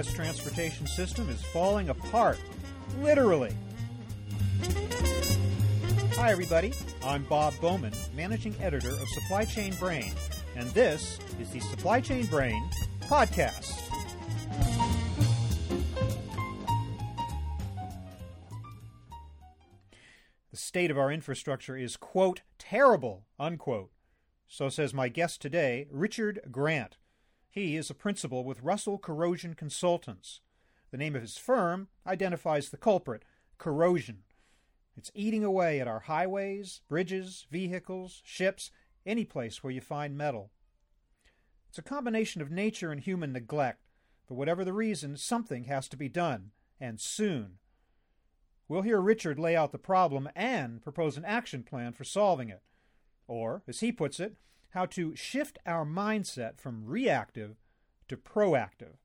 U.S. transportation system is falling apart. Literally. Hi, everybody. I'm Bob Bowman, managing editor of Supply Chain Brain, and this is the Supply Chain Brain podcast. The state of our infrastructure is, quote, terrible, unquote. So says my guest today, Richard Grant. He is a principal with Russell Corrosion Consultants. The name of his firm identifies the culprit corrosion. It's eating away at our highways, bridges, vehicles, ships, any place where you find metal. It's a combination of nature and human neglect, but whatever the reason, something has to be done, and soon. We'll hear Richard lay out the problem and propose an action plan for solving it. Or, as he puts it, how to shift our mindset from reactive to proactive.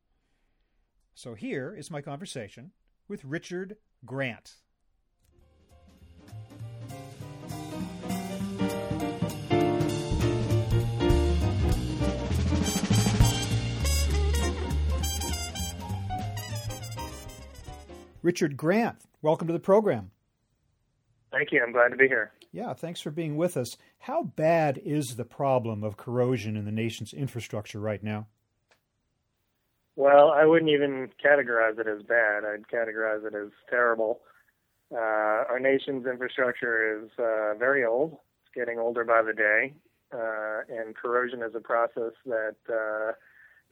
So here is my conversation with Richard Grant. Richard Grant, welcome to the program. Thank you. I'm glad to be here. Yeah, thanks for being with us. How bad is the problem of corrosion in the nation's infrastructure right now? Well, I wouldn't even categorize it as bad. I'd categorize it as terrible. Uh, our nation's infrastructure is uh, very old. It's getting older by the day. Uh, and corrosion is a process that uh,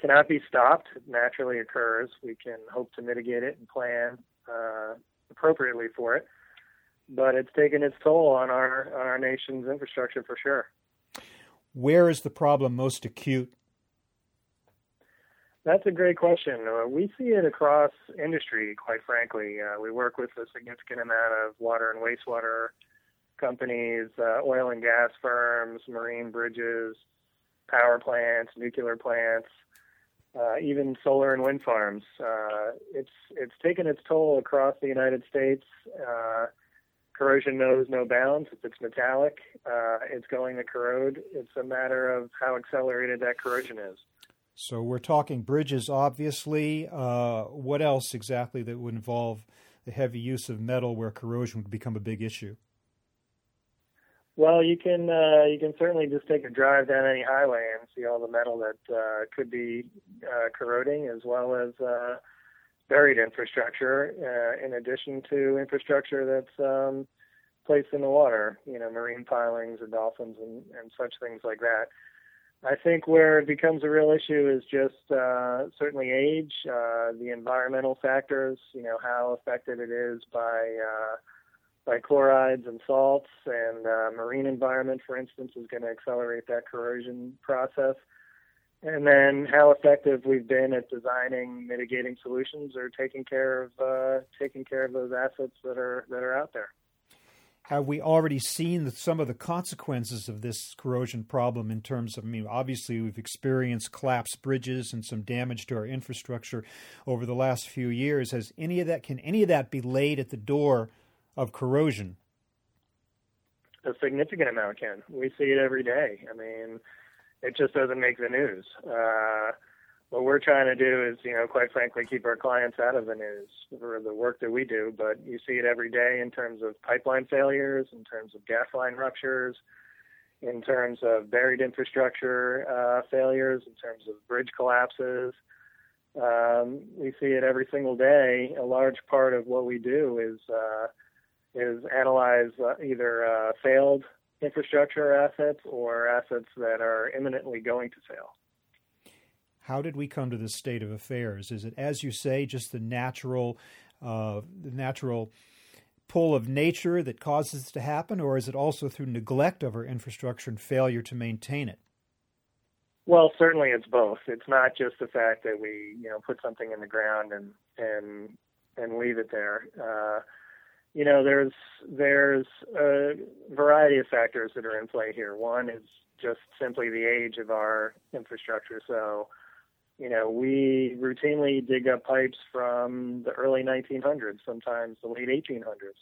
cannot be stopped. It naturally occurs. We can hope to mitigate it and plan uh, appropriately for it but it's taken its toll on our on our nation's infrastructure for sure. Where is the problem most acute? That's a great question. Uh, we see it across industry, quite frankly. Uh, we work with a significant amount of water and wastewater companies, uh, oil and gas firms, marine bridges, power plants, nuclear plants, uh, even solar and wind farms. Uh, it's it's taken its toll across the United States. Uh, corrosion knows no bounds. If it's metallic, uh, it's going to corrode. It's a matter of how accelerated that corrosion is. So we're talking bridges, obviously. Uh, what else exactly that would involve the heavy use of metal where corrosion would become a big issue? Well, you can uh, you can certainly just take a drive down any highway and see all the metal that uh, could be uh, corroding, as well as uh, buried infrastructure, uh, in addition to infrastructure that's um, placed in the water, you know, marine pilings and dolphins and, and such things like that. I think where it becomes a real issue is just uh, certainly age, uh, the environmental factors, you know, how affected it is by uh, by chlorides and salts, and uh, marine environment, for instance, is going to accelerate that corrosion process and then how effective we've been at designing mitigating solutions or taking care of uh, taking care of those assets that are that are out there. Have we already seen some of the consequences of this corrosion problem in terms of? I mean, obviously we've experienced collapsed bridges and some damage to our infrastructure over the last few years. Has any of that can any of that be laid at the door of corrosion? A significant amount can. We see it every day. I mean it just doesn't make the news. Uh, what we're trying to do is, you know, quite frankly, keep our clients out of the news for the work that we do. But you see it every day in terms of pipeline failures, in terms of gas line ruptures, in terms of buried infrastructure uh, failures, in terms of bridge collapses. Um, we see it every single day. A large part of what we do is uh, is analyze uh, either uh, failed infrastructure assets or assets that are imminently going to fail. How did we come to this state of affairs? Is it, as you say, just the natural, uh, the natural pull of nature that causes it to happen, or is it also through neglect of our infrastructure and failure to maintain it? Well, certainly it's both. It's not just the fact that we, you know, put something in the ground and and and leave it there. Uh, you know, there's there's a variety of factors that are in play here. One is just simply the age of our infrastructure. So, you know, we routinely dig up pipes from the early 1900s, sometimes the late 1800s.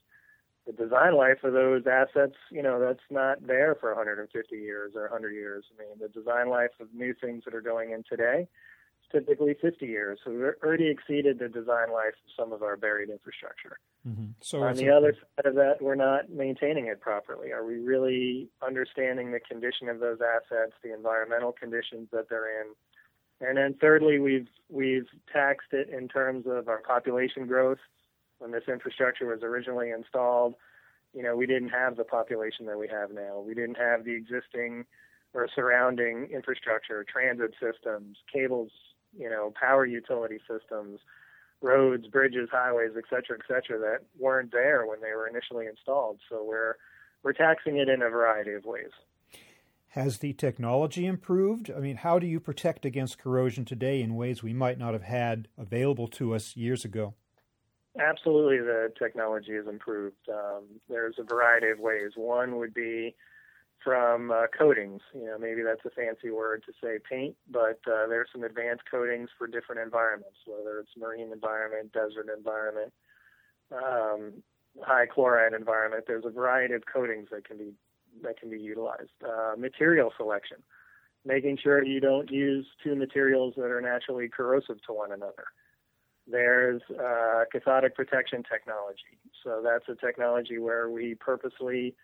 The design life of those assets, you know, that's not there for 150 years or 100 years. I mean, the design life of new things that are going in today typically 50 years. So we've already exceeded the design life of some of our buried infrastructure. Mm-hmm. So on the a, other side of that, we're not maintaining it properly. Are we really understanding the condition of those assets, the environmental conditions that they're in? And then thirdly, we've we've taxed it in terms of our population growth. When this infrastructure was originally installed, you know, we didn't have the population that we have now. We didn't have the existing or surrounding infrastructure, transit systems, cables, you know, power utility systems, roads, bridges, highways, et cetera, et cetera, that weren't there when they were initially installed. So we're we're taxing it in a variety of ways. Has the technology improved? I mean, how do you protect against corrosion today in ways we might not have had available to us years ago? Absolutely, the technology has improved. Um, there's a variety of ways. One would be from uh, coatings. You know, maybe that's a fancy word to say paint, but uh, there's some advanced coatings for different environments, whether it's marine environment, desert environment, um, high chloride environment. There's a variety of coatings that can be that can be utilized. Uh, material selection, making sure you don't use two materials that are naturally corrosive to one another. There's uh, cathodic protection technology. So that's a technology where we purposely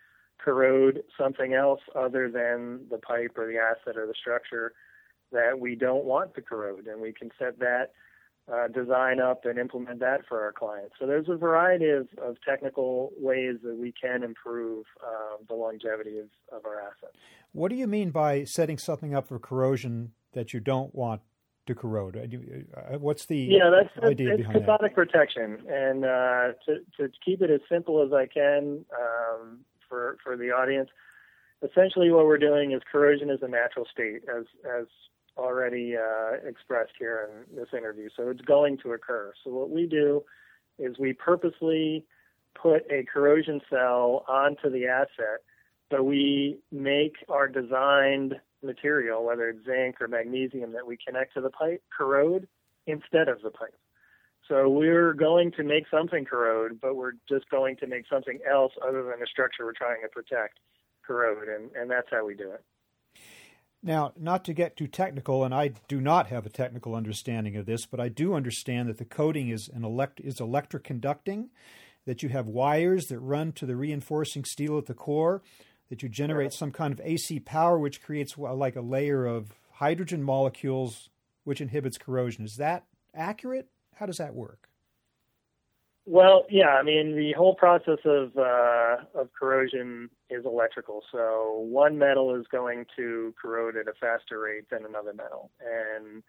corrode something else other than the pipe or the asset or the structure that we don't want to corrode, and we can set that uh, design up and implement that for our clients. So there's a variety of, of technical ways that we can improve um, the longevity of, of our assets. What do you mean by setting something up for corrosion that you don't want to corrode? Uh, what's the yeah, that's, idea it's, behind cathodic that? protection, and uh, to to keep it as simple as I can, um, for, for the audience. Essentially, what we're doing is corrosion is a natural state, as as already uh, expressed here in this interview. So it's going to occur. So what we do is we purposely put a corrosion cell onto the asset, so we make our designed material, whether it's zinc or magnesium that we connect to the pipe, corrode instead of the pipe. So we're going to make something corrode, but we're just going to make something else other than the structure we're trying to protect corrode, and, and that's how we do it. Now, not to get too technical, and I do not have a technical understanding of this, but I do understand that the coating is an elect is electric conducting, that you have wires that run to the reinforcing steel at the core, that you generate some kind of AC power which creates like a layer of hydrogen molecules which inhibits corrosion. Is that accurate? How does that work? Well, yeah, I mean the whole process of uh, of corrosion is electrical. So one metal is going to corrode at a faster rate than another metal, and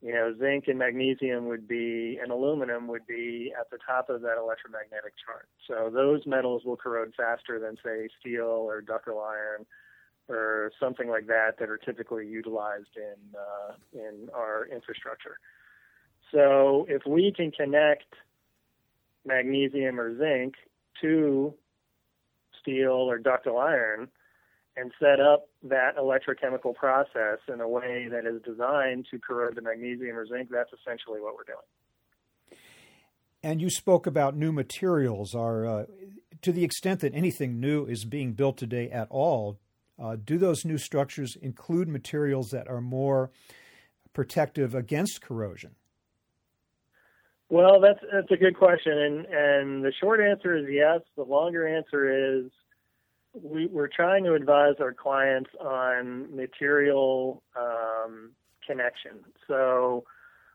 you know zinc and magnesium would be, and aluminum would be at the top of that electromagnetic chart. So those metals will corrode faster than say steel or ductile iron or something like that that are typically utilized in uh, in our infrastructure. So if we can connect magnesium or zinc to steel or ductile iron and set up that electrochemical process in a way that is designed to corrode the magnesium or zinc, that's essentially what we're doing. And you spoke about new materials. Are uh, to the extent that anything new is being built today at all, uh, do those new structures include materials that are more protective against corrosion? Well, that's that's a good question, and and the short answer is yes. The longer answer is we, we're trying to advise our clients on material um, connection. So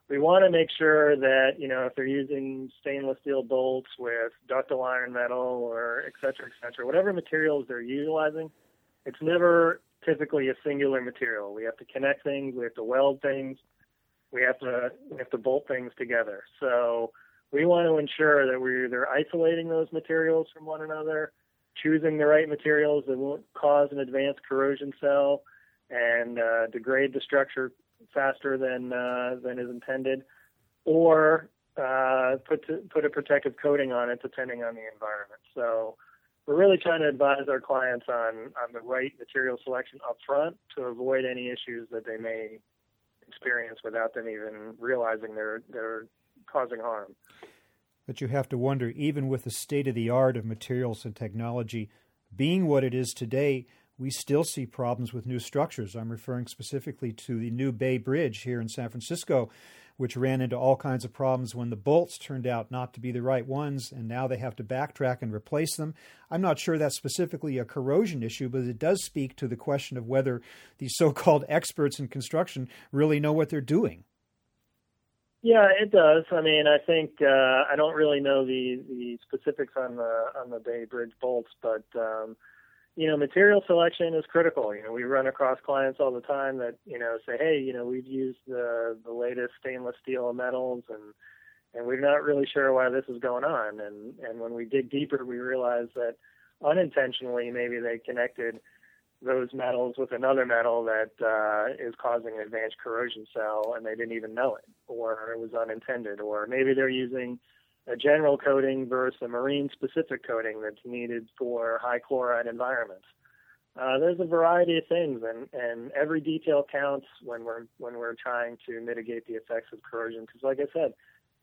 we want to make sure that you know if they're using stainless steel bolts with ductile iron metal or et cetera, et cetera, whatever materials they're utilizing, it's never typically a singular material. We have to connect things, we have to weld things, we have to we have to bolt things together. So we want to ensure that we're either isolating those materials from one another, choosing the right materials that won't cause an advanced corrosion cell and uh, degrade the structure faster than uh, than is intended, or uh, put to, put a protective coating on it depending on the environment. So we're really trying to advise our clients on on the right material selection up front to avoid any issues that they may experience without them even realizing they're they're causing harm. But you have to wonder, even with the state of the art of materials and technology being what it is today, we still see problems with new structures. I'm referring specifically to the new Bay Bridge here in San Francisco, which ran into all kinds of problems when the bolts turned out not to be the right ones, and now they have to backtrack and replace them. I'm not sure that's specifically a corrosion issue, but it does speak to the question of whether these so called experts in construction really know what they're doing. Yeah, it does. I mean, I think uh, I don't really know the the specifics on the on the Bay Bridge bolts, but um, you know, material selection is critical. You know, we run across clients all the time that, you know, say, hey, you know, we've used the the latest stainless steel metals and and we're not really sure why this is going on. And and when we dig deeper, we realize that unintentionally maybe they connected those metals with another metal that uh, is causing an advanced corrosion cell and they didn't even know it, or it was unintended, or maybe they're using a general coating versus a marine specific coating that's needed for high chloride environments. Uh, there's a variety of things, and, and every detail counts when we're when we're trying to mitigate the effects of corrosion. Because, like I said,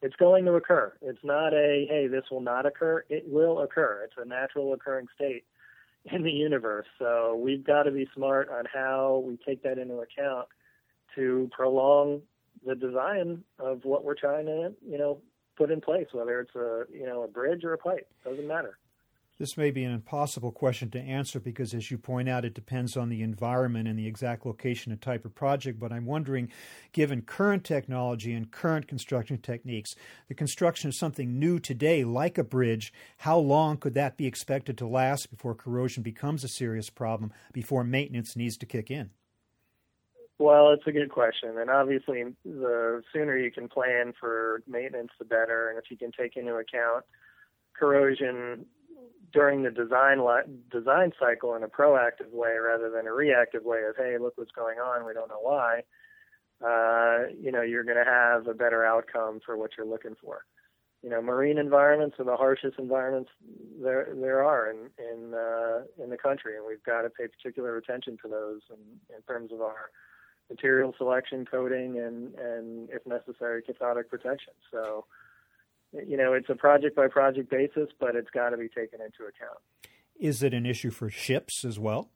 it's going to occur. It's not a hey, this will not occur. It will occur. It's a natural occurring state in the universe. So we've got to be smart on how we take that into account to prolong the design of what we're trying to, you know, put in place, whether it's a you know a bridge or a pipe. Doesn't matter. This may be an impossible question to answer because, as you point out, it depends on the environment and the exact location and type of project. But I'm wondering, given current technology and current construction techniques, the construction of something new today, like a bridge, how long could that be expected to last before corrosion becomes a serious problem, before maintenance needs to kick in? Well, it's a good question, and obviously, the sooner you can plan for maintenance, the better. And if you can take into account corrosion during the design design cycle in a proactive way rather than a reactive way of hey, look what's going on, we don't know why. Uh, you know, you're going to have a better outcome for what you're looking for. You know, marine environments are the harshest environments there there are in in uh, in the country, and we've got to pay particular attention to those in, in terms of our material selection, coating, and and if necessary, cathodic protection. So, you know, it's a project by project basis, but it's got to be taken into account. Is it an issue for ships as well?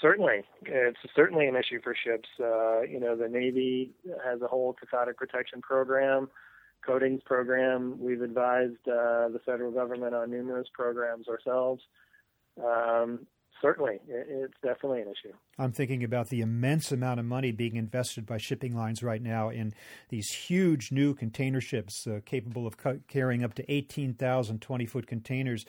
Certainly, it's certainly an issue for ships. Uh, you know, the Navy has a whole cathodic protection program, coatings program. We've advised uh, the federal government on numerous programs ourselves. Um, certainly, it's definitely an issue. I'm thinking about the immense amount of money being invested by shipping lines right now in these huge new container ships uh, capable of cu- carrying up to 18,000 20 foot containers.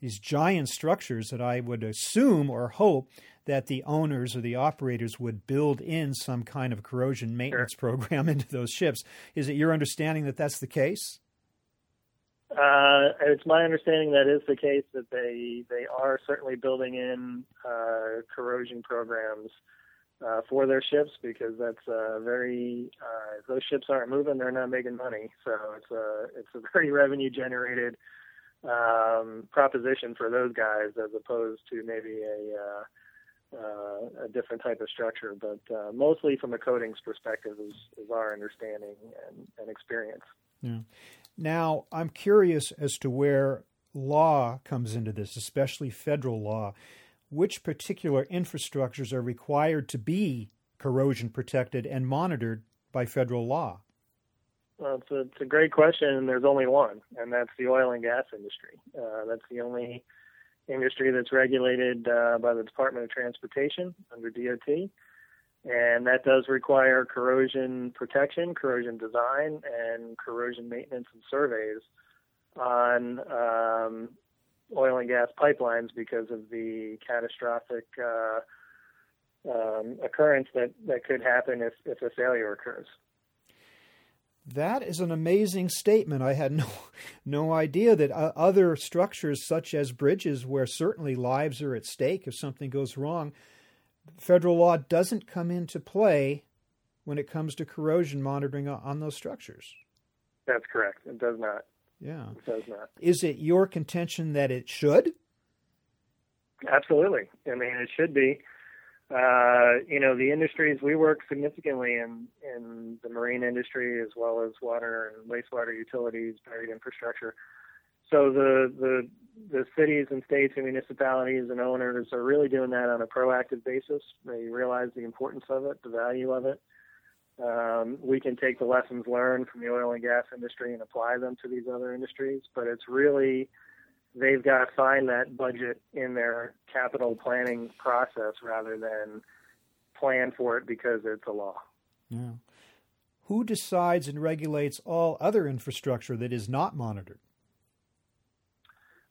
These giant structures that I would assume or hope that the owners or the operators would build in some kind of corrosion maintenance sure. program into those ships. Is it your understanding that that's the case? Uh, it's my understanding that is the case that they they are certainly building in uh, corrosion programs uh, for their ships because that's uh, very uh, those ships aren't moving, they're not making money. So it's a it's a very revenue generated um, proposition for those guys as opposed to maybe a uh, uh, a different type of structure. But uh, mostly from a coatings perspective is, is our understanding and, and experience. Yeah. Now, I'm curious as to where law comes into this, especially federal law. Which particular infrastructures are required to be corrosion protected and monitored by federal law? Well, it's a, it's a great question, and there's only one, and that's the oil and gas industry. Uh, that's the only industry that's regulated uh, by the Department of Transportation under DOT and that does require corrosion protection, corrosion design, and corrosion maintenance and surveys on um, oil and gas pipelines because of the catastrophic uh, um, occurrence that, that could happen if, if a failure occurs. That is an amazing statement. I had no no idea that uh, other structures, such as bridges, where certainly lives are at stake if something goes wrong, federal law doesn't come into play when it comes to corrosion monitoring on those structures. That's correct. It does not. Yeah. It does not. Is it your contention that it should? Absolutely. I mean, it should be. Uh, you know, the industries we work significantly in in the marine industry as well as water and wastewater utilities, buried infrastructure. So the the the cities and states and municipalities and owners are really doing that on a proactive basis. They realize the importance of it, the value of it. Um, we can take the lessons learned from the oil and gas industry and apply them to these other industries, but it's really they've got to find that budget in their capital planning process rather than plan for it because it's a law. Yeah. Who decides and regulates all other infrastructure that is not monitored?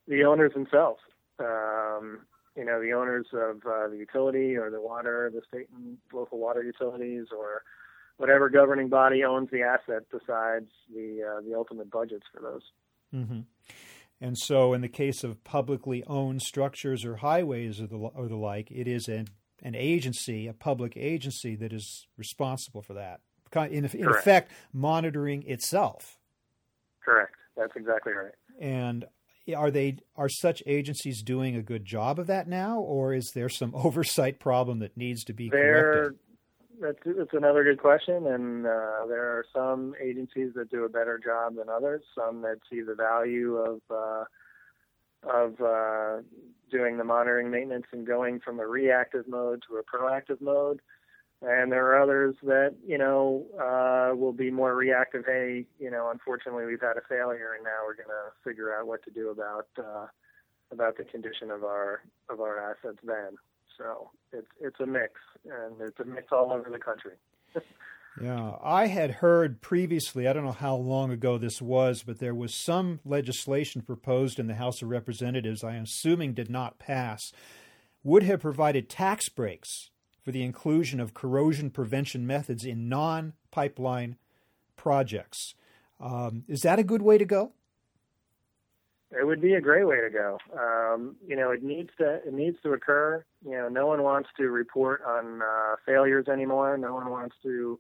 The owners themselves. Um, you know, the owners of uh, the utility or the water, the state and local water utilities, or whatever governing body owns the asset decides the uh, the ultimate budgets for those. Mm-hmm. And so, in the case of publicly owned structures or highways or the, or the like, it is an, an agency, a public agency, that is responsible for that. In, in effect, monitoring itself. Correct. That's exactly right. And are they are such agencies doing a good job of that now, or is there some oversight problem that needs to be They're, corrected? That's, that's another good question, and uh, there are some agencies that do a better job than others. Some that see the value of uh, of uh, doing the monitoring maintenance and going from a reactive mode to a proactive mode. And there are others that, you know, uh, will be more reactive. Hey, you know, unfortunately we've had a failure and now we're going to figure out what to do about, uh, about the condition of our, of our assets then. So it's it's a mix, and it's a mix all over the country. yeah, I had heard previously. I don't know how long ago this was, but there was some legislation proposed in the House of Representatives. I am assuming did not pass. Would have provided tax breaks for the inclusion of corrosion prevention methods in non-pipeline projects. Um, is that a good way to go? It would be a great way to go. Um, you know, it needs to it needs to occur. You know, no one wants to report on uh, failures anymore. No one wants to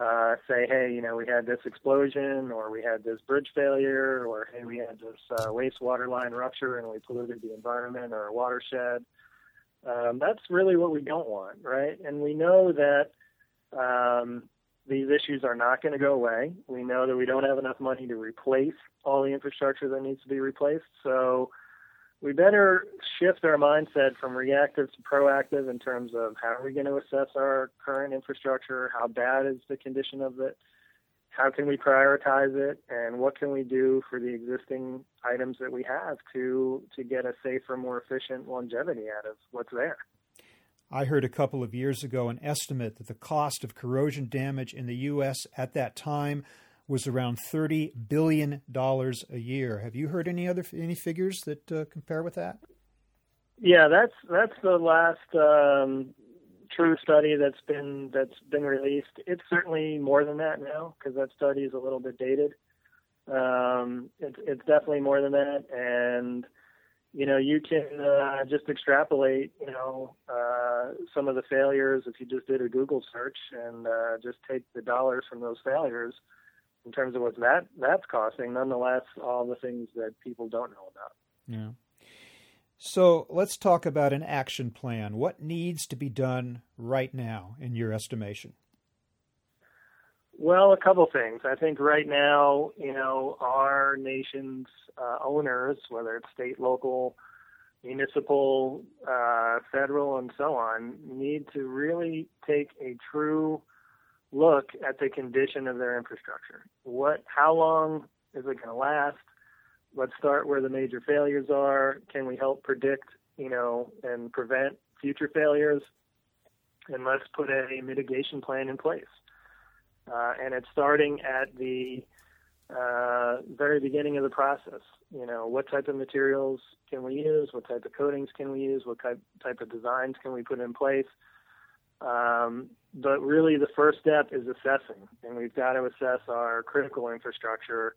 uh, say, hey, you know, we had this explosion, or we had this bridge failure, or hey, we had this uh, wastewater line rupture and we polluted the environment or a watershed. Um, that's really what we don't want, right? And we know that um, these issues are not going to go away. We know that we don't have enough money to replace all the infrastructure that needs to be replaced. So we better shift our mindset from reactive to proactive in terms of how are we going to assess our current infrastructure, how bad is the condition of it, how can we prioritize it, and what can we do for the existing items that we have to to get a safer, more efficient longevity out of what's there. I heard a couple of years ago an estimate that the cost of corrosion damage in the U.S. at that time was around thirty billion dollars a year. Have you heard any other any figures that uh, compare with that? Yeah, that's that's the last um, true study that's been that's been released. It's certainly more than that now because that study is a little bit dated. Um, it's it's definitely more than that, and you know you can uh, just extrapolate you know uh, some of the failures if you just did a Google search and uh, just take the dollars from those failures in terms of what that that's costing. Nonetheless, all the things that people don't know about. Yeah. So let's talk about an action plan. What needs to be done right now, in your estimation? Well, a couple things. I think right now, you know, our nation's uh, owners, whether it's state, local, municipal, uh, federal, and so on, need to really take a true look at the condition of their infrastructure. What, how long is it going to last? Let's start where the major failures are. Can we help predict, you know, and prevent future failures? And let's put a mitigation plan in place. Uh, and it's starting at the uh, very beginning of the process. You know, what type of materials can we use? What type of coatings can we use? What type type of designs can we put in place? Um, but really, the first step is assessing, and we've got to assess our critical infrastructure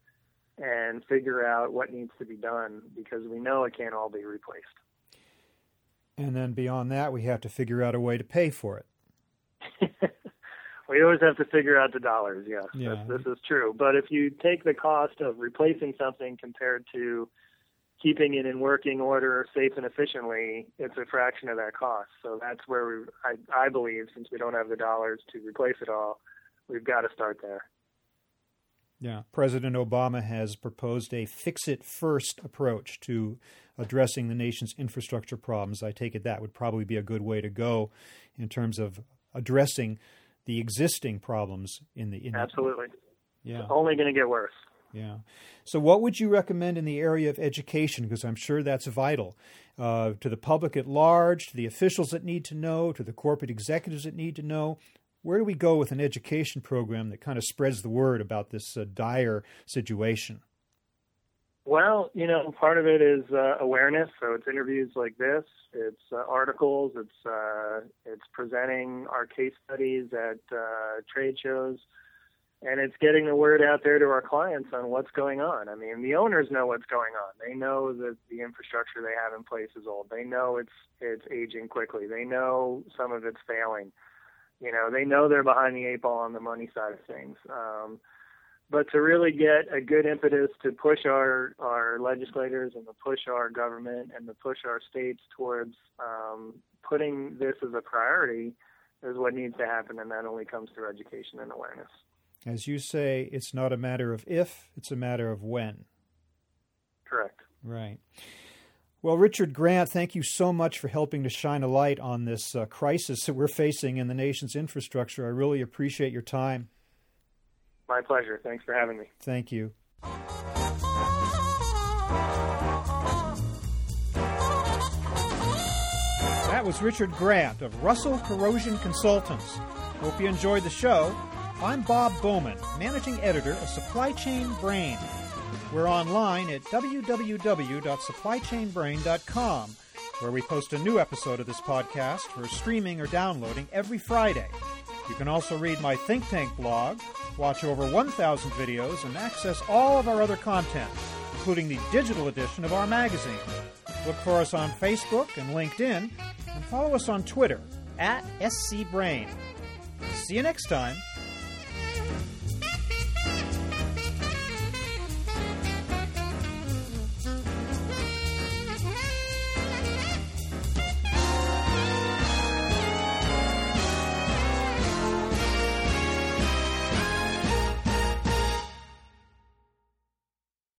and figure out what needs to be done because we know it can't all be replaced. And then beyond that, we have to figure out a way to pay for it. we always have to figure out the dollars, yes. Yeah. This, is true. But if you take the cost of replacing something compared to keeping it in working order, safe and efficiently, it's a fraction of that cost. So that's where we, I, I believe, since we don't have the dollars to replace it all, we've got to start there. Yeah. President Obama has proposed a fix it first approach to addressing the nation's infrastructure problems. I take it that would probably be a good way to go in terms of addressing the existing problems in the in Absolutely. Yeah. It's only going to get worse. Yeah. So, what would you recommend in the area of education? Because I'm sure that's vital uh, to the public at large, to the officials that need to know, to the corporate executives that need to know. Where do we go with an education program that kind of spreads the word about this uh, dire situation? Well, you know, part of it is uh, awareness. So it's interviews like this, it's uh, articles, it's uh, it's presenting our case studies at uh, trade shows, and it's getting the word out there to our clients on what's going on. I mean, the owners know what's going on. They know that the infrastructure they have in place is old. They know it's it's aging quickly. They know some of it's failing. You know, they know they're behind the eight ball on the money side of things. Um, but to really get a good impetus to push our our legislators and to push our government and to push our states towards um, putting this as a priority is what needs to happen, and that only comes through education and awareness. As you say, it's not a matter of if; it's a matter of when. Correct. Right. Well, Richard Grant, thank you so much for helping to shine a light on this uh, crisis that we're facing in the nation's infrastructure. I really appreciate your time. My pleasure. Thanks for having me. Thank you. That was Richard Grant of Russell Corrosion Consultants. Hope you enjoyed the show. I'm Bob Bowman, managing editor of Supply Chain Brain. We're online at www.supplychainbrain.com, where we post a new episode of this podcast for streaming or downloading every Friday. You can also read my Think Tank blog, watch over 1,000 videos, and access all of our other content, including the digital edition of our magazine. Look for us on Facebook and LinkedIn, and follow us on Twitter at SCBrain. See you next time.